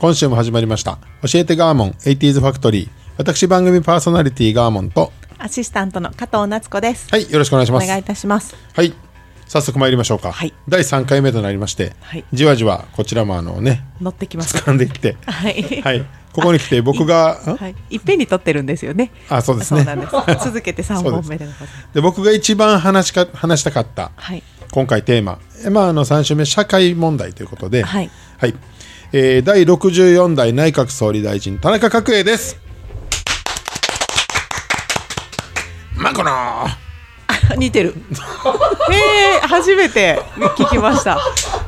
今週も始まりました教えてガーモン 80s ファクトリー私番組パーソナリティガーモンとアシスタントの加藤夏子です。はいよろしくお願いしますお願いいたします。はい早速参りましょうか、はい第3回目となりまして、はいじわじわこちらもあのね乗ってきます。掴んできて はい。はいここに来て僕がんはい。いっぺんに撮ってるんですよね。あそうですねそうなんです。続けて三本目で。で僕が一番話しか話したかったはい。今回テーマ、えまあ、あの3週目社会問題ということで、はいはいえー第64代内閣総理大臣田中角栄です。まあこの似てる。へ え、初めて聞きました。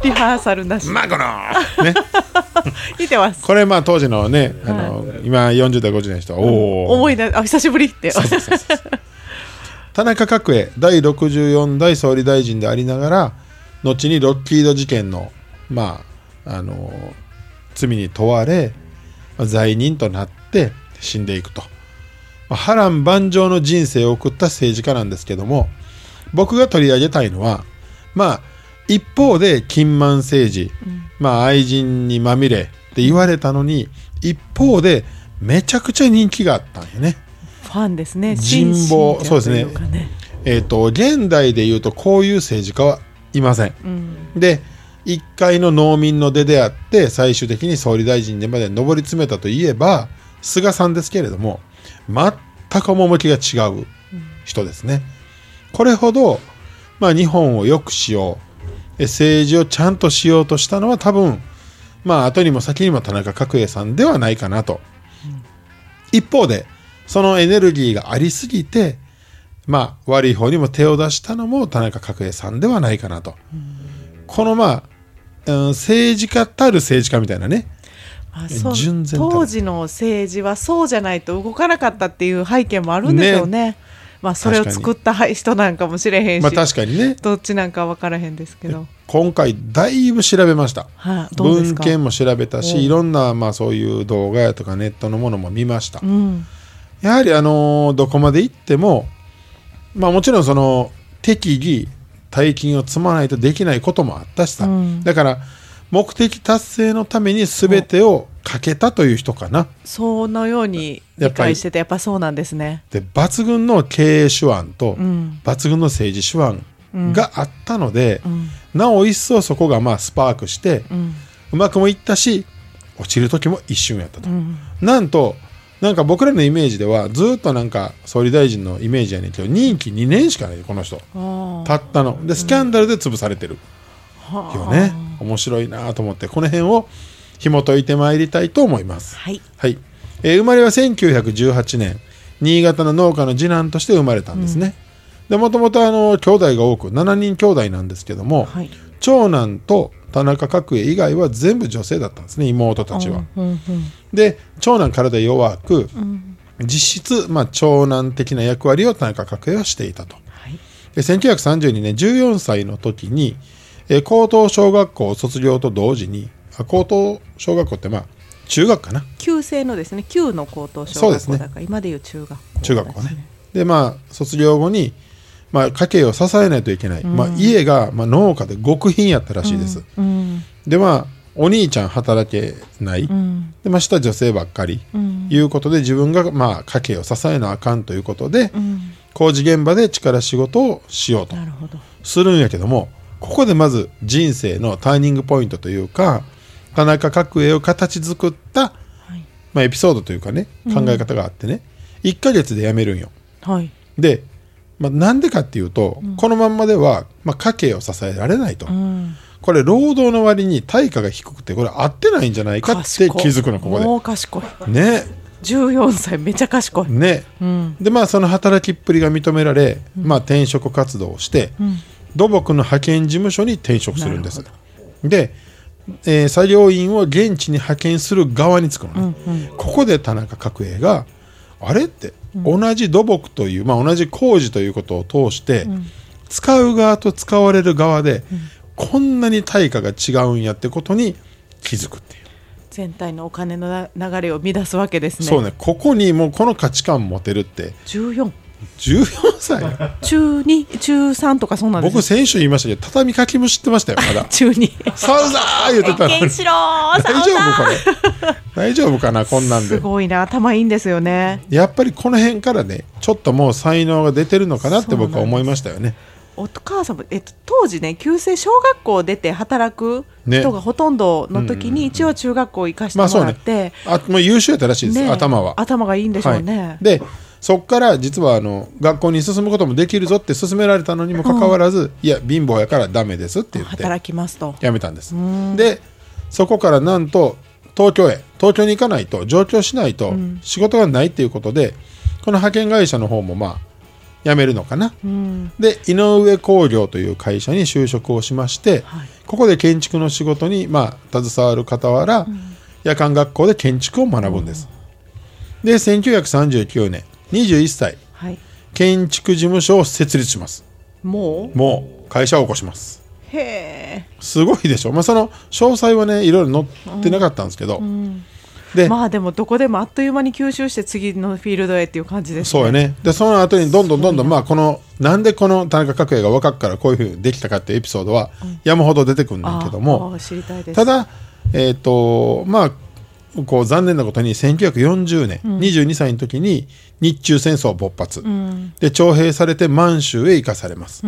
リハーサルなし。まあこのね 似てます。これまあ当時のねあの、今40代50代の人はおお思い出、あ、久しぶりって。そうそうそうそう 田中角栄第64代総理大臣でありながら後にロッキード事件のまああの罪に問われまあ罪人となって死んでいくと、まあ波乱万丈の人生を送った政治家なんですけども僕が取り上げたいのはまあ一方で金満政治、まあ愛人にまみれって言われたのに一方でめちゃくちゃ人気があったんよね。ファンですね。人望そうですね。えー、と現代でいうとこういう政治家はいません。うん。で一階の農民の出であって最終的に総理大臣にまで上り詰めたといえば菅さんですけれども全く趣が違う人ですね。これほど、まあ、日本を良くしようえ政治をちゃんとしようとしたのは多分まあ後にも先にも田中角栄さんではないかなと。一方でそのエネルギーがありすぎてまあ悪い方にも手を出したのも田中角栄さんではないかなと。このまあ、うん、政治家たる政治家みたいなね。まあ、そう当時の政治はそうじゃないと動かなかったっていう背景もあるんでしょうね。まあそれを作った人なんかもしれへんし、まあ確かにね。どっちなんか分からへんですけど。今回だいぶ調べました。はい、どうですか？文献も調べたおしいろんなまあそういう動画やとかネットのものも見ました。うん。やはりあのーどこまで行ってもまあもちろんその適宜大金を積まないとできないこともあったしさ、うんだから目的達成のために全てをかけたという人かなそのように理やっぱり解しててやっぱそうなんですね。で抜群の経営手腕とうん。抜群の政治手腕があったので、うん。なお一層そこがまあスパークしてうまくもいったし落ちる時も一瞬やったと、うん。なんとなんか僕らのイメージではずっとなんか総理大臣のイメージやねんけど任期2年しかないこの人。あたったの。でスキャンダルで潰されてる。あ。よね。面白いなと思ってこの辺を紐解いてまいりたいと思います。はい。はい、えー生まれは1918年。新潟の農家の次男として生まれたんですね、でもともとあの兄弟が多く7人兄弟なんですけども、はい。長男と田中角栄以外は全部女性だったんですね妹たちは。うん。うん。で長男体弱くうん。実質、まあ、長男的な役割を田中角栄はしていたと。はい。で1932年14歳の時に、えー高等小学校卒業と同時にあ高等小学校ってまあ中学かな旧制のですね、旧の高等小学校だから、今でいう中学校、中学校ね。でまあ卒業後に、まあ、家計を支えないといけない、まあ、家が、まあ、農家で極貧やったらしいです。うん。でまあお兄ちゃん働けない、うん。でまあ下女性ばっかり、うん。いうことで自分が、まあ、家計を支えなあかんということで、うん。工事現場で力仕事をしようと。するんやけどもここでまず人生のターニングポイントというか田中角栄を形作った、はい。まあ、エピソードというかね考え方があってね、1ヶ月で辞めるんよ。はい。で、まあ、なんでかっていうと、このまんまでは、まあ、家計を支えられないと、うん。これ労働の割に対価が低くてこれ合ってないんじゃないかって気づくのここもう賢い。でね14歳めちゃ賢い、ね。うん。でまあその働きっぷりが認められ、まあ、転職活動をして、土木の派遣事務所に転職するんですで、えー作業員を現地に派遣する側につくのね、ここで田中角栄があれって、同じ土木という、まあ、同じ工事ということを通して、使う側と使われる側で、こんなに対価が違うんやってことに気づくっていう。全体のお金のな流れを乱すわけですね。そうね。ここにもうこの価値観持てるって14 14歳？中2中3とかそうなんです僕先週言いましたけど畳かきも知ってましたよまだ。中2サウザー言ってたのに。大丈夫これ大丈夫かなこんなんすでごいな頭いいんですよね。やっぱりこの辺からねちょっともう才能が出てるのかなって僕は思いましたよね。お母さんも、えっと、当時ね旧制小学校出て働く人がほとんどの時に、一応中学校行かせてまあそうね。もらって、あもう優秀やったらしいです、ね頭は。頭がいいんでしょうね、はい、でそこから実はあの学校に進むこともできるぞって勧められたのにもかかわらず、いや貧乏やからダメですって言って働きますと。辞めたんです。でそこからなんと東京へ東京に行かないと上京しないと仕事がないっていうことで、この派遣会社の方もまあ辞めるのかな、で井上工業という会社に就職をしまして、はい。ここで建築の仕事にまあ携わる傍ら、夜間学校で建築を学ぶんです、で1939年21歳。はい。建築事務所を設立します。ももう会社を起こします。うへすごいでしょ、まあ、その詳細はねいろいろ載ってなかったんですけど、で、えまあでもどこでもあっという間に吸収して次のフィールドへっていう感じですね。そうやね。でその後にどんどんどんどんまあこのなんでこの田中角栄が若くからこういうふうにできたかっていうエピソードは山ほど出てくるんだけども、ああ知りたいです。ただえっ、とまあこう残念なことに1940年、22歳の時に日中戦争勃発、で徴兵されて満州へ行かされます、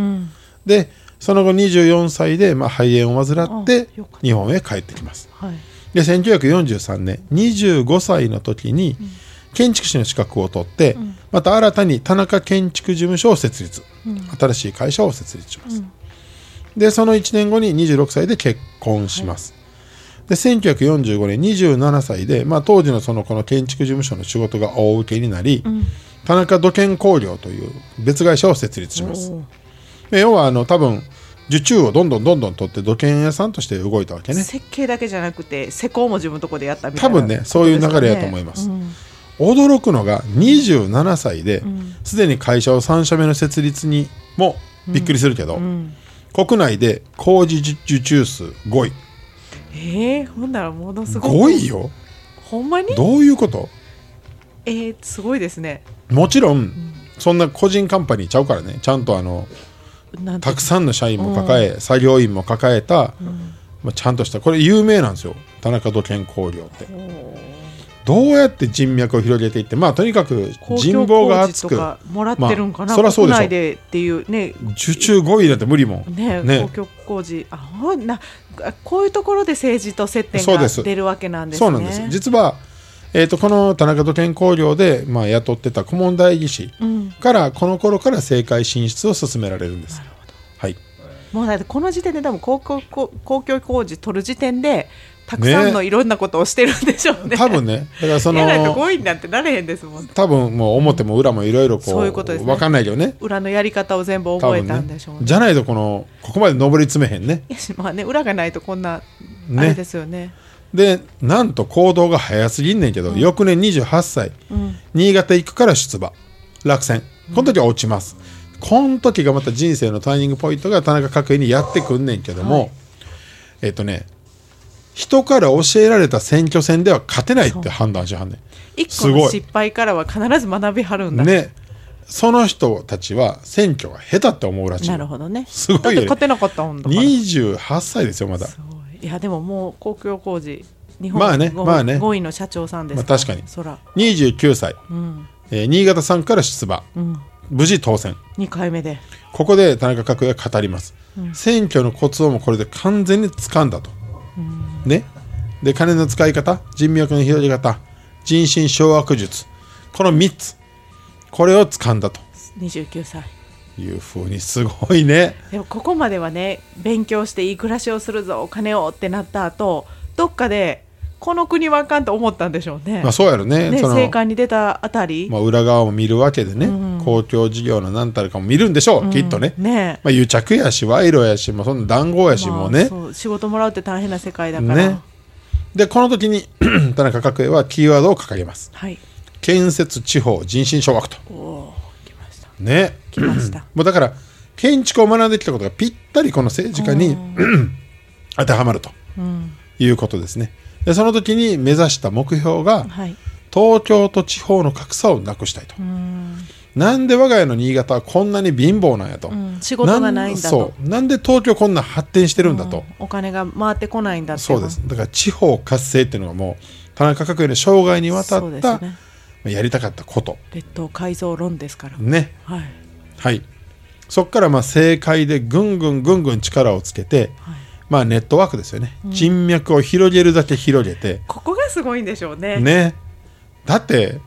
でその後24歳で、まあ、肺炎を患って日本へ帰ってきます。はい。で1943年25歳の時に建築士の資格を取って、また新たに田中建築事務所を設立、新しい会社を設立します、でその1年後に26歳で結婚します、で1945年27歳で、まあ、当時のそのこの建築事務所の仕事が大受けになり、田中土建工業という別会社を設立します。要はあの多分受注をどんどんどんどん取って土建屋さんとして動いたわけね。設計だけじゃなくて施工も自分のとこでやったみたいな多分ねそういう流れやと思います。うん。驚くのが27歳ですで、に会社を3社目の設立にもびっくりするけど、国内で工事受注数5位えー、ほんならものすご5位よ。ほんまに？どういうこと？えー、すごいですね。もちろん、そんな個人カンパニーちゃうからね。ちゃんとあのたくさんの社員も抱え、作業員も抱えた、まあ、ちゃんとしたこれ有名なんですよ。田中土建工業って。どうやって人脈を広げていってまあとにかく公人共望が厚くもらってるんかな、まあそらそうでしょ。でっていうね。受注5位なんて無理もん。ね公共工事。あほんなあこういうところで政治と接点が出るわけなんですね。そうなんです。実は、えー、とこの田中土建工業で、まあ、雇ってた顧問代議士うん。から、この頃から政界進出を進められるんです。はい。もうだってこの時点で多分公共公公共工事取る時点でたくさんのいろんなことをしてるんでしょうね。多分ね。だからそやないとの5位なんてなれへんですもん多分もう表も裏もいろいろこうそういうことですね。分かんないけどね。裏のやり方を全部多覚えたんでしょうね。じゃないとこのここまで上り詰めへんね。まあね裏がないとこんな、ね。あれですよね。でなんと行動が早すぎんねんけど、翌年28歳、新潟行くから出馬。落選。この時は落ちます、この時がまた人生のターニングポイントが田中角栄にやってくんねんけども、はい。えっ、とね人から教えられた選挙戦では勝てないって判断しはんねん。一すごい。個の失敗からは必ず学びはるんだ、ね。その人たちは選挙が下手って思うらしいなるほどね。すごいよね勝てなかったもんだから。28歳ですよまだ。すごい。いやでももう公共工事日本まあねごまあね。5位の社長さんですまあ確かに。そら。29歳、うん。えー新潟さんから出馬、うん。無事当選。2回目で。ここで田中角栄が語ります、選挙のコツをもこれで完全に掴んだと、ね。で金の使い方人脈の広げ方人心掌握術。この3つ。これを掴んだと。29歳。いうふうにすごいね。でもここまではね勉強していい暮らしをするぞお金をってなった後どっかでこの国はあかんと思ったんでしょうね。まあそうやろね。ね政界に出たあたり、まあ、裏側も見るわけでね、うん。公共事業の何たるかも見るんでしょう、うん。きっとね、ね。まあ、癒着やし賄賂やしもうそんな談合やし、もうね。まあそう仕事もらうって大変な世界だから。ね。でこの時に 田中角栄はキーワードを掲げます。はい。建設地方人心掌握と。お来ました。ね。来ました。もうだから建築を学んできたことがぴったりこの政治家に 当てはまるとうん。いうことですねでその時に目指した目標がはい。東京と地方の格差をなくしたいと、うん。なんで我が家の新潟はこんなに貧乏なんやと、うん仕事がないんだと。そうなんで東京こんな発展してるんだと、うんお金が回ってこないんだそうですだから地方活性っていうのがもう田中角栄の生涯にわたった、ね。やりたかったこと列島改造論ですから。ねはい。はいそこからまあ政界でぐんぐんぐんぐん力をつけて、はい。まあネットワークですよね、人脈を広げるだけ広げて。ここがすごいんでしょうね。ね。だって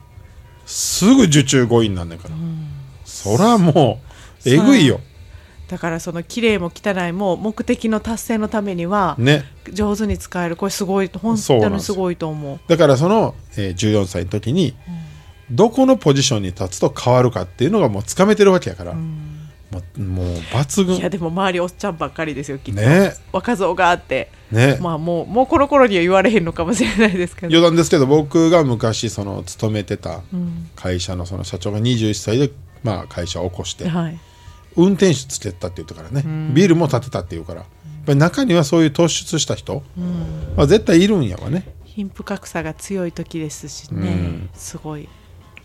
すぐ受注5位になんねんから、そらもうえぐいよ。だからその綺麗も汚いも目的の達成のためにはね。上手に使える。これすごい本当にすごいと思う。だからその、えー14歳の時に、どこのポジションに立つと変わるかっていうのがもうつかめてるわけやから、もうもう抜群。いやでも周りおっちゃんばっかりですよきっと。ね。若造があって、ね、まあもうもうこの頃には言われへんのかもしれないですけど。余談ですけど僕が昔その勤めてたうん。会社のその社長が21歳で、まあ、会社を起こしてはい。運転手つけたって言ったからね、ビルも建てたっていうから。やっぱり中にはそういう突出した人、まあ、絶対いるんやわね。貧富格差が強い時ですしね、うん。すごい。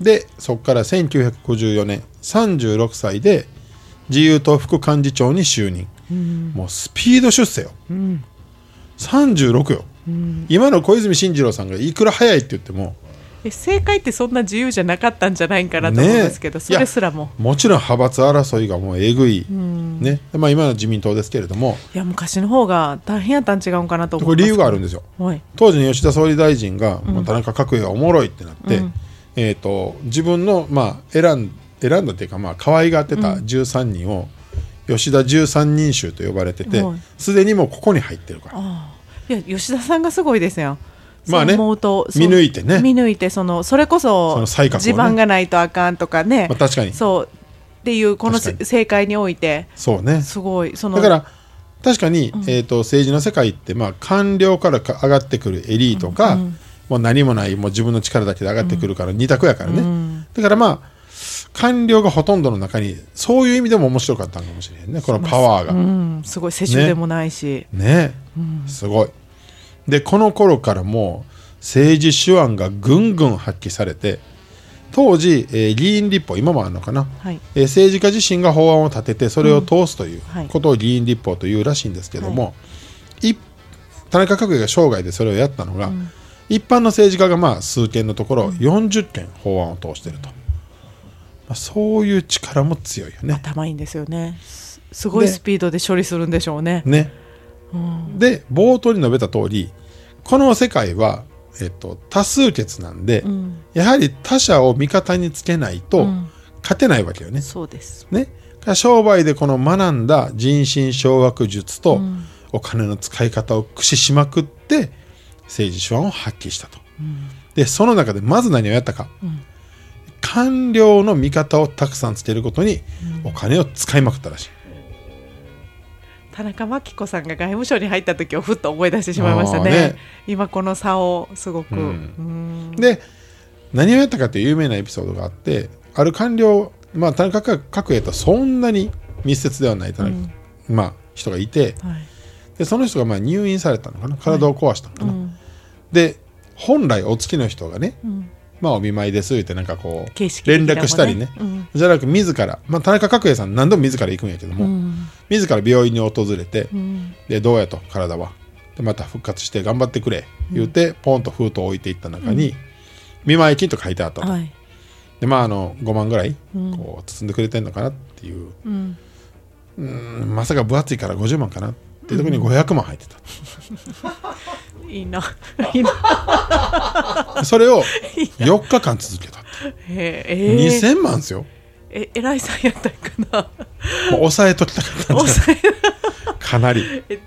でそこから1954年36歳で自由党副幹事長に就任、もうスピード出世よ、36よ、今の小泉進次郎さんがいくら早いって言っても。え政界ってそんな自由じゃなかったんじゃないかなと思うんですけど、ねえそれすらも。もちろん派閥争いがもうえぐい、ね。まあ、今の自民党ですけれども。いや昔の方が大変やったん違うんかなと思これ理由があるんですよ。はい。当時の吉田総理大臣が、もう田中角栄はおもろいってなって、えー、と自分の、まあ、選ん選んだっていうか、まあ可愛がってた13人を、吉田13人衆と呼ばれててはい。すで、にもうここに入ってるから。いや吉田さんがすごいですよ。まあね。見抜いてね。見抜いてそのそれこそ地盤がないとあかんとかね、まあ、確かに。そう。っていうこの確かに。おいてそうね。すごい。そのだから確かに、えー、と政治の世界って、まあ、官僚からか上がってくるエリートか、もう何もないもう自分の力だけで上がってくるから二択やからね、だからまあ官僚がほとんどの中にそういう意味でも面白かったのかもしれへんね。このパワーが。うん、すごい世襲でもないし、ね。すごい。でこの頃からもう政治手腕がぐんぐん発揮されて当時、えー議員立法今もあるのかな、はい。えー政治家自身が法案を立ててそれを通すというはい。ことを議員立法というらしいんですけども、い。田中角栄が生涯でそれをやったのが、一般の政治家がまあ数件のところ40件法案を通していると、まあ、そういう力も強いよね。頭いいんですよね。すすごいスピードで処理するんでしょうね。ね、で冒頭に述べた通りこの世界は、えっと、多数決なんで、ん。やはり他者を味方につけないとん。勝てないわけよね。そうです。ね。商売でこの学んだ人心掌握術とお金の使い方を駆使しまくって政治手腕を発揮したと。でその中でまず何をやったか、官僚の味方をたくさんつけることにお金を使いまくったらしい。田中真紀子さんが外務省に入った時をふっと思い出してしまいましたね。ね。今この差をすごく、うん。うん。で何をやったかという有名なエピソードがあってある官僚、まあ、田中角栄とそんなに密接ではない田中、まあ、人がいてはい。でその人がまあ入院されたのかな。体を壊したのかな、うん。で本来お付きの人がね、んまあお見舞いですってなんかこう連絡したりね、うん。じゃなく自ら、まあ、田中角栄さん何度も自ら行くんやけども、うん。自ら病院に訪れて、うん。でどうやと体は。でまた復活して頑張ってくれ言うて、ポンと封筒を置いていった中に、見舞い金と書いてあったと、はい。でまああの5万ぐらいこう包んでくれてんのかなっていう、うん。うんまさか分厚いから50万かなっていうところに500万入ってた、いいな。いいな。それを4日間続けたって。えー、えー。2000万ですよ。え偉いさんやったんかな。もう抑えときたかったんじゃないかなり。え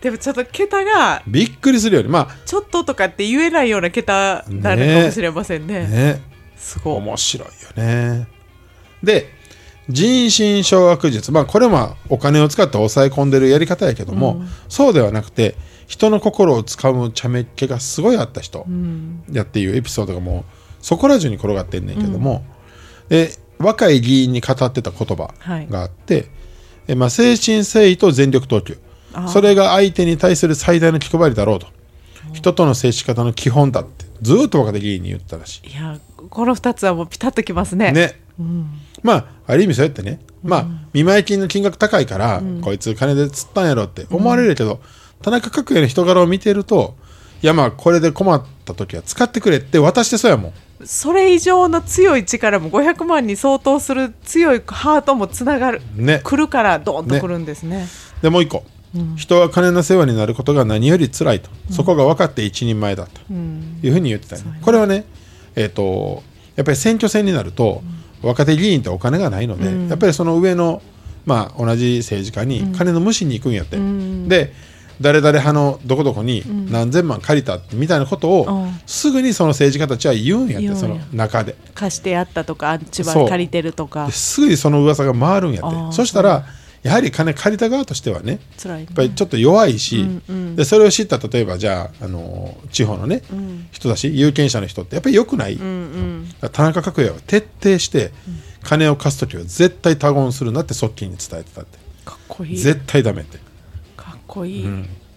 でもちょっと桁がびっくりするよねまちょっととかって言えないような桁なのかもしれませんね。あね。すごい。面白いよね。で人心掌握術。まあこれはお金を使って抑え込んでるやり方やけども、そうではなくて人の心をつかむ茶目っ気がすごいあった人やっていうエピソードがもうそこら中に転がってんねんけども、で若い議員に語ってた言葉があって、えまあ、誠心誠意と全力投球。それが相手に対する最大の気配りだろうと。人との接し方の基本だって。ずーっと若手議員に言ってたらしい。いやこの2つはもうピタッときますね。ね、まあある意味そうやってね、まあ見舞い金の金額高いから、こいつ金で釣ったんやろって思われるけど、田中角栄の人柄を見てるといやまあこれで困った時は使ってくれって渡してそうやもん。それ以上の強い力も500万に相当する強いハートもつながる、ね。来るからドーンと来るんですね。でもう一個、人は金の世話になることが何より辛いと、そこが分かって一人前だと。いうふうに言ってたよね、これはねえっ、とやっぱり選挙戦になると、若手議員ってお金がないので、やっぱりその上のまあ同じ政治家に金の無視に行くんやって、で誰々派のどこどこに何千万借りたみたいなことを、うん。すぐにその政治家たちは言うんやってその中で。貸してやったとかあっち借りてるとか。ですぐにその噂が回るんやって。そしたらやはり金借りた側としてはねやっぱりちょっと弱いし、でそれを知った例えばじゃあ、あの地方のね、人だし有権者の人ってやっぱり良くない、田中角栄は徹底して金を貸す時は絶対他言するなって側近に伝えてたって。絶対ダメってこいい、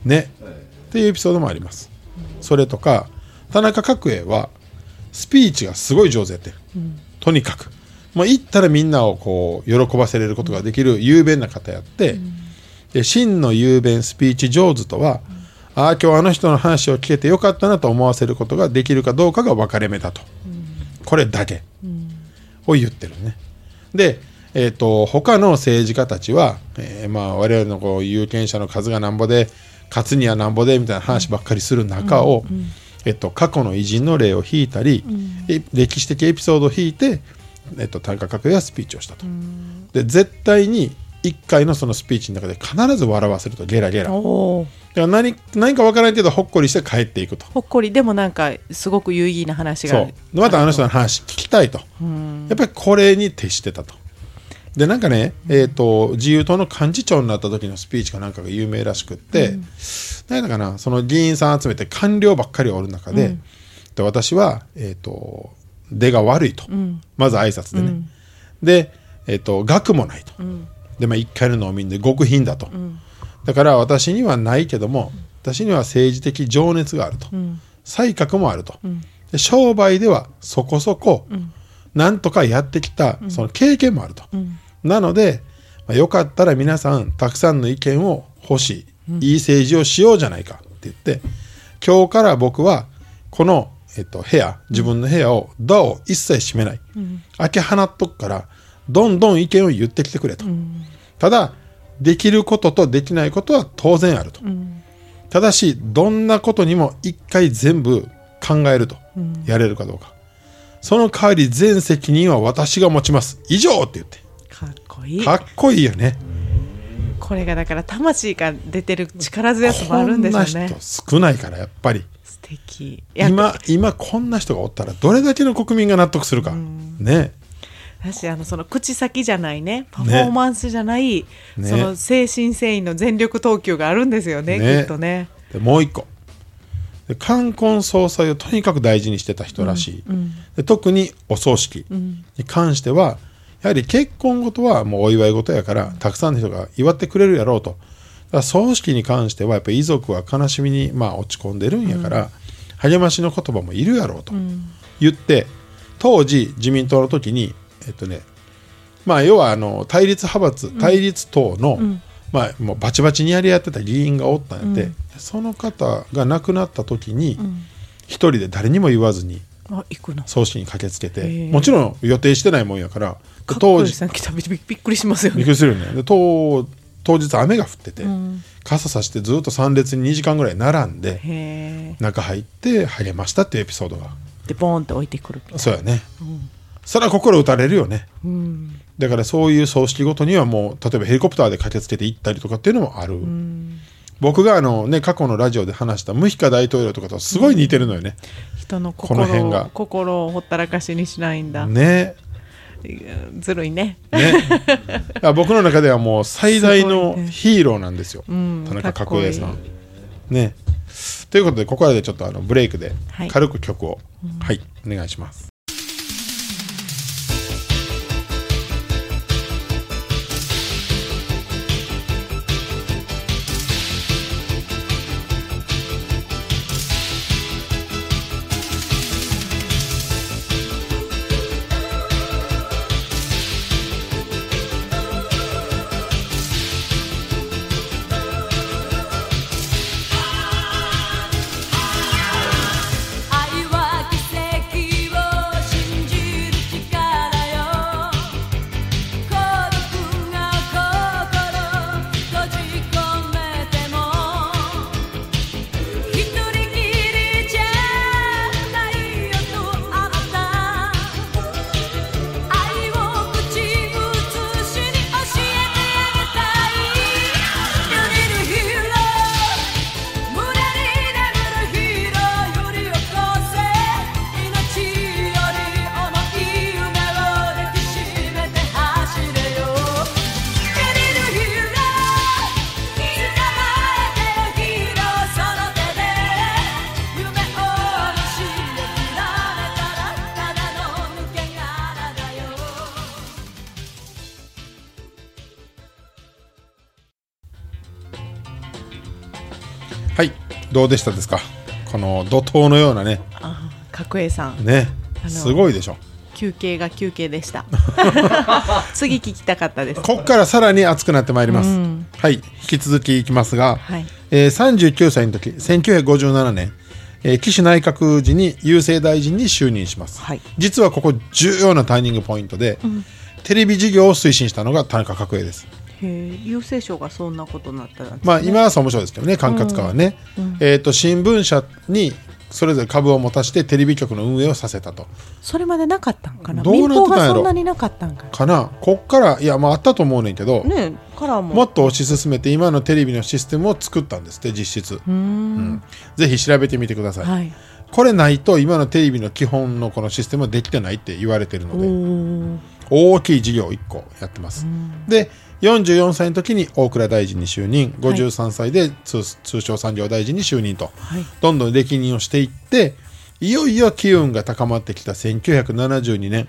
ね。っていうエピソードもあります。それとか田中角栄はスピーチがすごい上手やってる、とにかく。もう行ったらみんなをこう喜ばせれることができる雄弁な方やって、で真の雄弁スピーチ上手とは、ああ今日あの人の話を聞けてよかったなと思わせることができるかどうかが分かれ目だと、これだけを言ってるね。で、えー、と他の政治家たちは、えーまあ、我々のこう有権者の数がなんぼで勝つにはなんぼでみたいな話ばっかりする中を、えっと、過去の偉人の例を引いたり、え歴史的エピソードを引いて、えっと、田中角栄はスピーチをしたと。で絶対に1回のそのスピーチの中で必ず笑わせるとゲラゲラ。だから何何か分からんけどほっこりして帰っていくと。ほっこり。でもなんかすごく有意義な話がそう。でまたあの人の話聞きたいと。やっぱりこれに徹してたとでなんかね、えー、と自由党の幹事長になった時のスピーチかなんかが有名らしくって、何だかなその議員さん集めて官僚ばっかりおる中で,、で私は、えー、と出が悪いと、まず挨拶でね、で、えー、と額もないと、で、まあ、1回の農民で極貧だと、だから私にはないけども私には政治的情熱があると、才覚もあると、で商売ではそこそこ、なんとかやってきたその経験もあると、なので、まあよかったら皆さんたくさんの意見を欲しい、いい政治をしようじゃないかって言って今日から僕はこの、えっと、部屋自分の部屋をドアを一切閉めない、開け放っとくからどんどん意見を言ってきてくれと、ただできることとできないことは当然あると、ただしどんなことにも一回全部考えると、やれるかどうか。その代わり全責任は私が持ちます。以上って言ってこいい。かっこいいよね。これがだから魂が出てる力強さもあるんでしょうね。こんな人少ないからやっぱり。素敵。今今こんな人がおったらどれだけの国民が納得するか、ね。私あのその口先じゃないね。パフォーマンスじゃない、ね。その精神誠意の全力投球があるんですよねね。きっとね。でもう一個。で冠婚葬祭をとにかく大事にしてた人らしい、で特にお葬式に関しては、やはり結婚ごとはもうお祝い事やからたくさんの人が祝ってくれるやろうと。だから葬式に関してはやっぱり遺族は悲しみにまあ落ち込んでるんやから、励ましの言葉もいるやろうと言って、当時自民党の時にえっとねまあ要はあの対立派閥対立党の、まあ、もうバチバチにやり合ってた議員がおったんやって、その方が亡くなった時に一人で誰にも言わずに葬式に駆けつけてもちろん予定してないもんやからでかっこ当時いい来たびっくりしますよね。びっくりするよね。で当当日雨が降ってて、傘さしてずっと参列に2時間ぐらい並んで中入って励ましたっていうエピソードが。でボーンって置いてくるそうやね、それは心打たれるよね。うん。だからそういう葬式ごとにはもう例えばヘリコプターで駆けつけて行ったりとかっていうのもある、僕があのね過去のラジオで話したムヒカ大統領とかとすごい似てるのよね。人のこの心辺が。を心をほったらかしにしないんだ、ねずるいね。ね。僕の中ではもう最大のヒーローなんですよ、うん田中角栄さん。ね。ということでここらでちょっとあのブレイクではい。軽く曲を。はい、お願いします。どうでしたですか？この怒涛のようなね。あ角栄さん。ね。すごいでしょ。休憩が休憩でした。次聞きたかったです。こっからさらに熱くなってまいります、うん。はい。引き続きいきますが、はい。えー39歳の時1957年、えー岸内閣時に郵政大臣に就任します、はい。実はここ重要なターニングポイントで、テレビ事業を推進したのが田中角栄です郵政省がそんなことになったんですね。まあ今は総務省ですけどね管轄下はね、えー、と新聞社にそれぞれ株を持たしてテレビ局の運営をさせたと。それまでなかったんかな？どうなってたんやろ？がそんなになかったんかかな？こっからいやまああったと思うねんけど、ねカラーも。もっと推し進めて今のテレビのシステムを作ったんですって実質。うーん。ぜひ調べてみてください、はい。これないと今のテレビの基本のこのシステムはできてないって言われてるおのでー。大きい事業を1個やってます、で44歳の時に大蔵大臣に就任。53歳で通,、通商産業大臣に就任と、はい。どんどん歴任をしていっていよいよ機運が高まってきた1972年。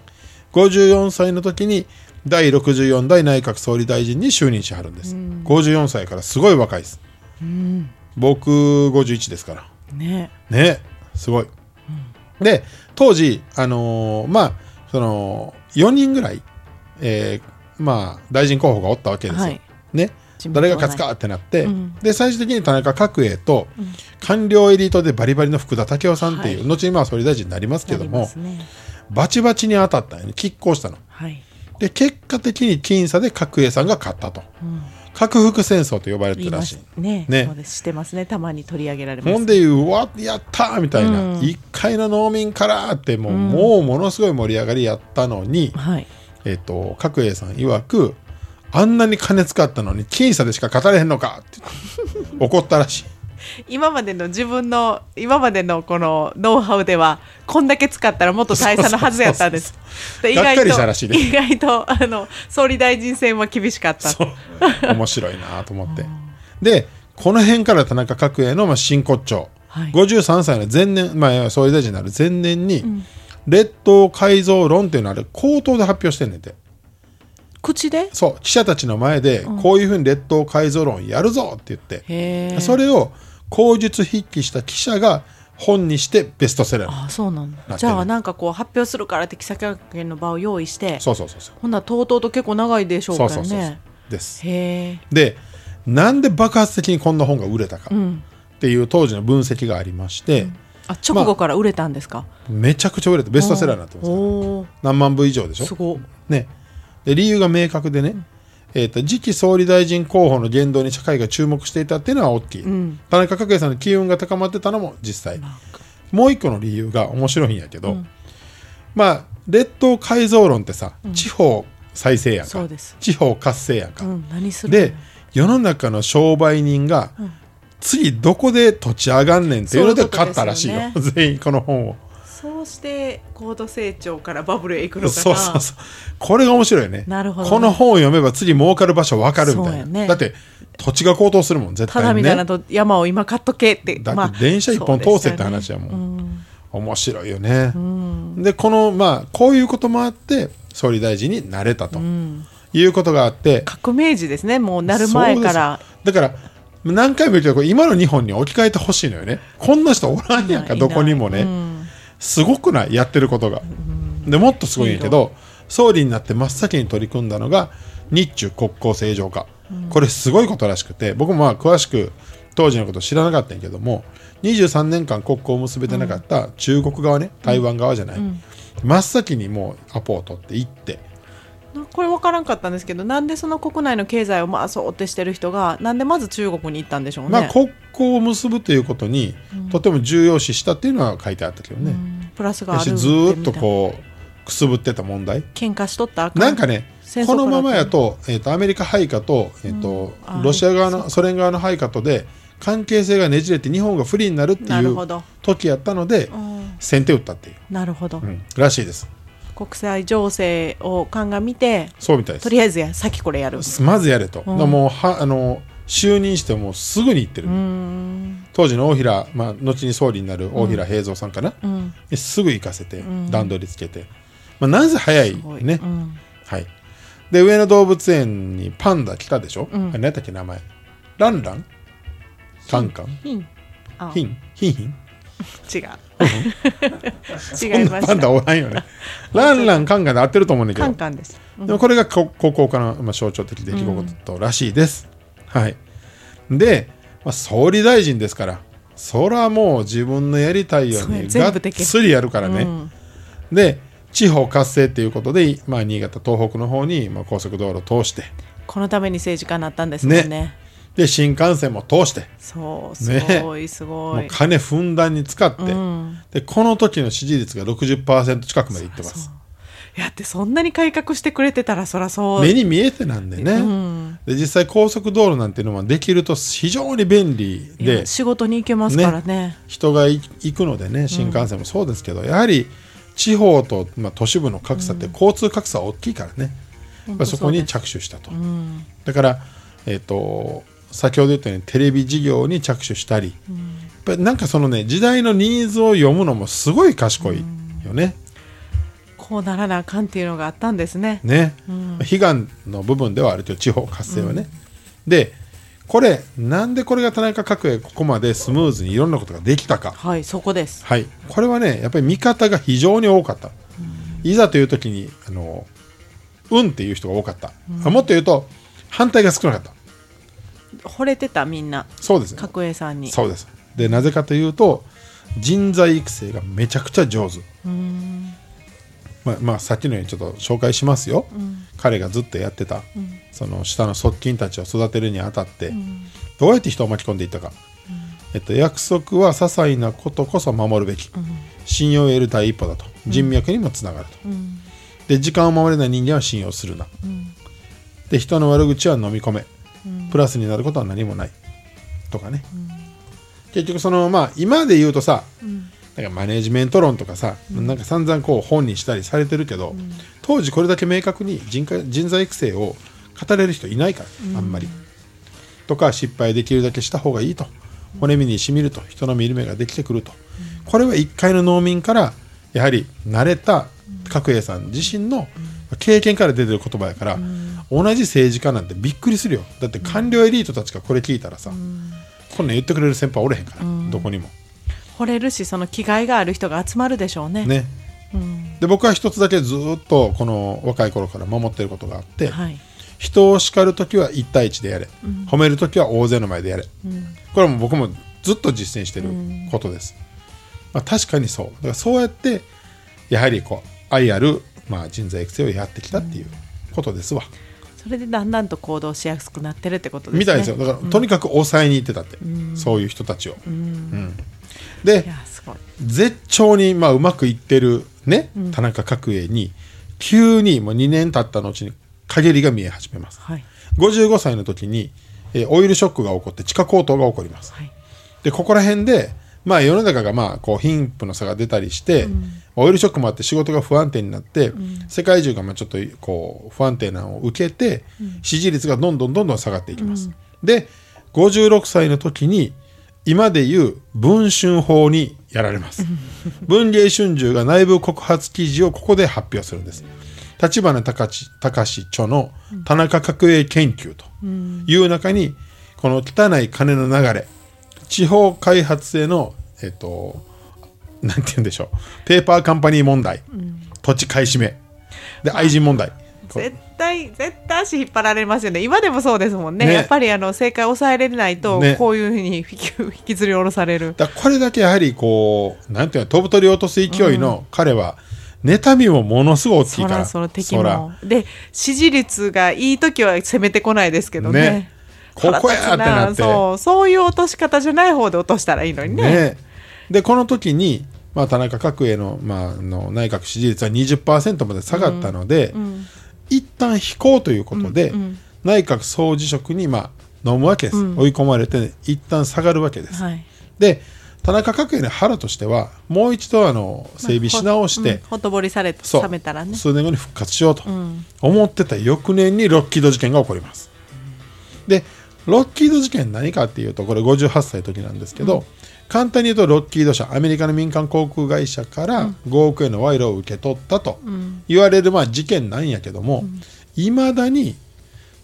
54歳の時に第64代内閣総理大臣に就任しはるんです、54歳からすごい若いです、僕51ですから。ね。ね。すごい、で当時あのーまあその4人ぐらい、えーまあ大臣候補がおったわけですよ、はい。ね。誰が勝つかってなって、うん。で最終的に田中角栄と、官僚エリートでバリバリの福田赳夫さんっていう、はい。後にまあ総理大臣になりますけども、ね。バチバチに当たったんよね。拮抗したの。はい。で結果的に僅差で角栄さんが勝ったと、核福戦争と呼ばれてるらしい。すね。ね。してますね。たまに取り上げられます。ほんでうわやったーみたいな、うん。一回の農民からってもう,、もうものすごい盛り上がりやったのに、はいえっと角栄さん曰くあんなに金使ったのに僅差でしか語れへんのかって怒ったらしい。今までの自分の今までのこのノウハウではこんだけ使ったらもっと大差のはずやったんです。で意外と意外とあの総理大臣選は厳しかった。面白いなと思って。でこの辺から田中角栄のまあ真骨頂、はい。53歳の前年、まあ、総理大臣になる前年に、列島改造論っていうのをあれ口頭で発表してんねんて口で？そう記者たちの前でこういうふうに列島改造論やるぞって言って。それを口述筆記した記者が本にしてベストセラーにあそうなんだ。じゃあなんかこう発表するからって記者会見の場を用意して、そうそうそうそうほんならとうとうと結構長いでしょうからそうそうそうそうね。ですへえ。でなんで爆発的にこんな本が売れたかうん。っていう当時の分析がありまして、あ直後から売れたんですか？めちゃくちゃ売れてベストセラーになってます。何万部以上でしょ、すご。ね、で理由が明確でね、えー、と次期総理大臣候補の言動に社会が注目していたっていうのは大きい、ん。田中角栄さんの機運が高まってたのも実際。もう一個の理由が面白いんやけど、まあ列島改造論ってさ、地方再生やんか。地方活性やんか、うん。何する？で世の中の商売人が次どこで土地上がんねんっていうので買ったらしいよ。です全員この本を。そうして高度成長からバブルへ行くのかな。そうそうそう。これが面白いよね。なるほどね。この本を読めば次儲かる場所分かるみたいな、ね。だって土地が高騰するもん絶た対にね。だみたいなと山を今買っとけって。だまあって電車一本通せって話やもん、うん。面白いよね、でこのまあこういうこともあって総理大臣になれたということがあって、革命児ですね。もうなる前から。だから何回も言うけどこれ今の日本に置き換えてほしいのよね。こんな人おらんやんかどこにもね、うん。すごくない？やってることが、でもっとすごいんやけど総理になって真っ先に取り組んだのが日中国交正常化、これすごいことらしくて僕もまあ詳しく当時のこと知らなかったんやけども23年間国交を結べてなかった中国側ね台湾側じゃない、真っ先にもうアポを取って行ってこれ分からんかったんですけどなんでその国内の経済を回そうってしてる人がなんでまず中国に行ったんでしょうね、まあ、国交を結ぶということに、とても重要視したっていうのは書いてあったけどね、うん。プラスがあるずーっとこうくすぶってた問題。喧嘩しとったなんかねこのままやと,、えー、とアメリカ配下と,、えーとあロシア側のソ連側の配下とで関係性がねじれて日本が不利になるっていう時やったのでうん。先手打ったっていう、なるほど、うん。らしいです国際情勢を鑑みてそうみたいです。とりあえずや先これやる。まずやれと、だからもうはあの就任してもうすぐに行ってる、当時の大平、まあ、後に総理になる大平平蔵さんかな、うん。すぐ行かせてん。段取りつけて、まあ、なぜ早いすごい。ね、うん。はい。で上野動物園にパンダ来たでしょ、うん。あれ何やっけ名前？ランラン？カンカンヒン。あ。ヒンヒンヒン？違う。そ違いましたんなパンダおらんよね。ランランカンカンで合ってると思うんだけど。カンカンです、うん。でもこれがこ高校からの、まあ、象徴的出来事らしいです、はい。で、まあ、総理大臣ですからそらもう自分のやりたいようにがっつりやるからね、うん。で地方活性っていうことで、まあ、新潟東北の方に、まあ、高速道路を通して。このために政治家になったんですもんねで新幹線も通して。そうすねごいすごい、金ふんだんに使って、うん。でこの時の支持率が60%近くまでいってます。いやってそんなに改革してくれてたらそらそう。目に見えてなんでね、うん。で実際高速道路なんていうのはできると非常に便利で。仕事に行けますからね。人がい行くのでね新幹線もそうですけど、やはり地方と、まあ、都市部の格差って交通格差は大きいからね、やっぱりそこに着手したと、うん。だから、えっと先ほど言ったようにテレビ事業に着手したり、やっぱりなんかそのね時代のニーズを読むのもすごい賢いよね。こうならなあかんっていうのがあったんですね。ね、悲願の部分ではあるけど地方活性はね、でこれなんでこれが田中角栄ここまでスムーズにいろんなことができたか。はいそこです。はい。これはねやっぱり見方が非常に多かった、いざという時にあの運っていう人が多かった、あもっと言うと反対が少なかった惚れてたみんなそうです。ね角栄さんに。そうです。でなぜかというと人材育成がめちゃくちゃ上手。うん。まあ、まあさっきのようにちょっと紹介しますよ、彼がずっとやってた、その下の側近たちを育てるにあたって、どうやって人を巻き込んでいったか、えっと、約束は些細なことこそ守るべき、信用を得る第一歩だと。人脈にもつながると、うん。で時間を守れない人間は信用するな、で人の悪口は飲み込め、プラスになることは何もない。とかね、結局そのまあ今で言うとさ、なんかマネジメント論とかさ、なんか散々こう本にしたりされてるけど、当時これだけ明確に人か人材育成を語れる人いないから、あんまり。とか失敗できるだけした方がいいと。骨身にしみると人の見る目ができてくると、これは一回の農民からやはり慣れた角栄さん自身の経験から出てる言葉やから、同じ政治家なんてびっくりするよ。だって官僚エリートたちがこれ聞いたらさ、こんなん言ってくれる先輩おれへんから、どこにも。惚れるしその気概がある人が集まるでしょうね。ね、うん。で僕は一つだけずっとこの若い頃から守ってることがあって、はい。人を叱る時は1対1でやれ、褒める時は大勢の前でやれ、これはもう僕もずっと実践してることです、まあ、確かにそう。だからそうやってやはりこう愛ある、まあ、人材育成をやってきたっていうことですわ、それでだんだんと行動しやすくなってるってことですね。みたいですよ。だから、とにかく抑えに行ってたって、そういう人たちを、うん。で絶頂にまあうまくいってるね、田中角栄に急にもう2年経った後に陰りが見え始めます。はい。55歳の時にえーオイルショックが起こって地価高騰が起こります。はい。でここら辺で、まあ、世の中がまあこう貧富の差が出たりして、オイルショックもあって仕事が不安定になって、世界中がまあちょっとこう不安定なのを受けて、支持率がどんどんどんどん下がっていきます。で56歳の時に今でいう文春法にやられます。文藝春秋が内部告発記事をここで発表するんです。立花隆隆著の田中角栄研究という中にこの汚い金の流れ地方開発へのえっ、となんて言うんでしょう。ペーパーカンパニー問題、土地買い占め。で愛人問題。絶対絶対足引っ張られますよね。今でもそうですもんね。ね。やっぱりあの正解抑えれないと、ね。こういうふうに引き 引きずり下ろされる。だこれだけやはりこうなんていうの飛ぶ鳥を落とす勢いの彼は、妬みもものすごい大きいそから。らその敵も。で支持率がいい時は攻めてこないですけどね。ねここやってなって。そうそういう落とし方じゃない方で落としたらいいのにね。ね、でこの時に、まあ、田中角栄の,、まあ、の内閣支持率は20%まで下がったので、一旦引こうということで、内閣総辞職に、まあ、飲むわけです、追い込まれて一旦下がるわけです、はい。で田中角栄の腹としてはもう一度あの整備し直して、うんほとぼりされ冷めたらね。数年後に復活しようと思ってた翌年にロッキード事件が起こります。でロッキード事件何かっていうとこれ58歳の時なんですけど、簡単に言うとロッキード社アメリカの民間航空会社から5億円の賄賂を受け取ったと言われるまあ事件なんやけどもいま、未だに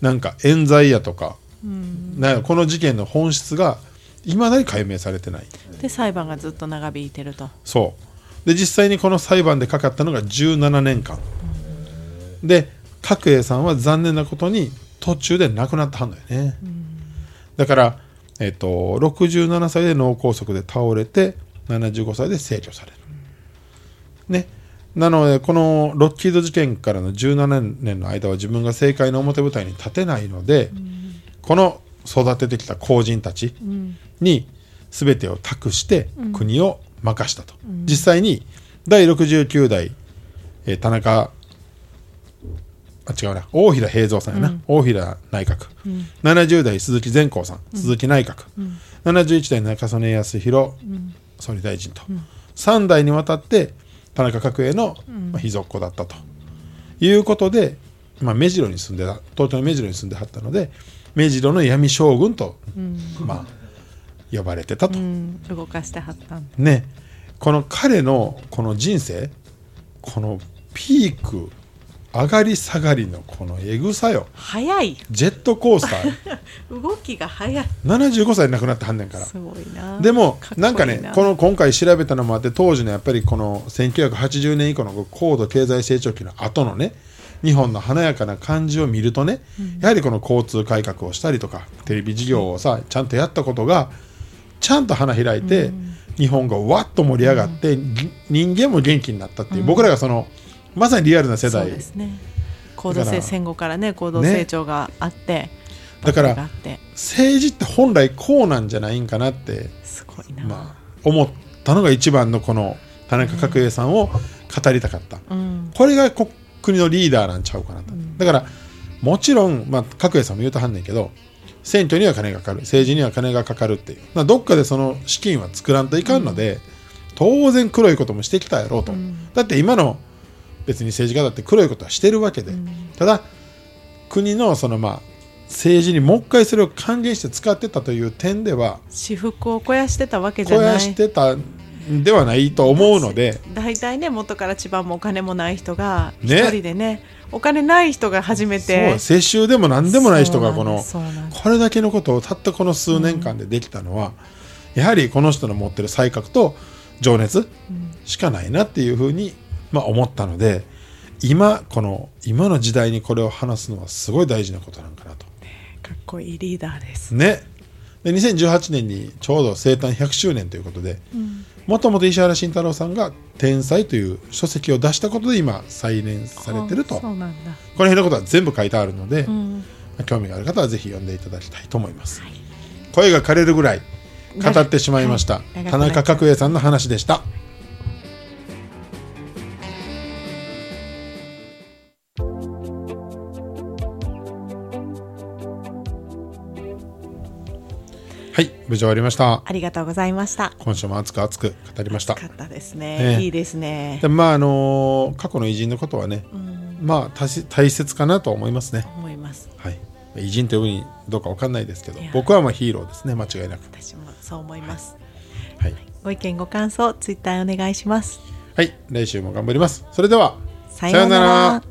なんか冤罪やとか,、なんかこの事件の本質がいまだに解明されてない。で裁判がずっと長引いてると。そう。で実際にこの裁判でかかったのが17年間、で角栄さんは残念なことに途中で亡くなったはんだよね、だから、えっと67歳で脳梗塞で倒れて75歳で逝去される、ね。なのでこのロッキード事件からの17年の間は自分が政界の表舞台に立てないので、この育ててきた公人たちに全てを託して国を任したと、実際に第69代、えー田中あ違うな。大平平蔵さんやな、大平内閣、70代鈴木善光さん、鈴木内閣、71代中曽根康弘、総理大臣と、3代にわたって田中角栄の、まあ、秘蔵っ子だったと。いうことで、まあ、目白に住んでた東京の目白に住んではったので目白の闇将軍と、まあ、呼ばれてたと。うん。動かしてはったんね。この彼のこの人生このピーク上がり下がりのこのエグさよ。早い。ジェットコースター。動きが早い。75歳で亡くなってはんねんから。すごいな。でもな。んかねこの今回調べたのもあって当時のやっぱりこの1980年以降の高度経済成長期の後のね日本の華やかな感じを見るとね、やはりこの交通改革をしたりとかテレビ事業をさちゃんとやったことがちゃんと花開いて、日本がわっと盛り上がって、ぎ人間も元気になったっていう、僕らがそのまさにリアルな世そう代ですね。高度戦後からね高度成長があって、だから政治って本来こうなんじゃないんかなってすごいな、まあ、思ったのが一番のこの田中角栄さんを語りたかった、うん。これがこ国のリーダーなんちゃうかなと、だからもちろん、まあ、角栄さんも言うとはんねんけど選挙には金がかかる政治には金がかかるっていう、まあ、どっかでその資金は作らんといかんので、当然黒いこともしてきたやろうと、だって今の別に政治家だって黒いことはしてるわけで、ただ国のそのまあ政治にもう一回それを還元して使ってたという点では私服を肥やしてたわけじゃない。肥やしてたんではないと思うので。大体ね元から千葉もお金もない人がね。一人でねお金ない人が初めそうて世襲でも何でもない人がこのこれだけのことをたったこの数年間でできたのは、やはりこの人の持ってる才覚と情熱しかないなっていうふうに、まあ、思ったので今この今の時代にこれを話すのはすごい大事なことなんかなと。かっこいいリーダーです。ね。で2018年にちょうど生誕100周年ということでもともと石原慎太郎さんが「天才」という書籍を出したことで今再燃されてると。あそうなんだ。この辺のことは全部書いてあるので、ん。興味がある方はぜひ読んでいただきたいと思います、声が枯れるぐらい語ってしまいました、はい。田中角栄さんの話でしたはい無事終わりました。ありがとうございました。今週も熱く熱く語りました。かったですね。ね。いいですね。で。まああのー過去の偉人のことはね、まあ大切大切かなと思いますね。思います。はい。偉人というふうにどうかわかんないですけど僕はまあヒーローですね間違いなく。私もそう思います。はい、ご意見ご感想ツイッターお願いします。はい、来週も頑張ります。それではさようなら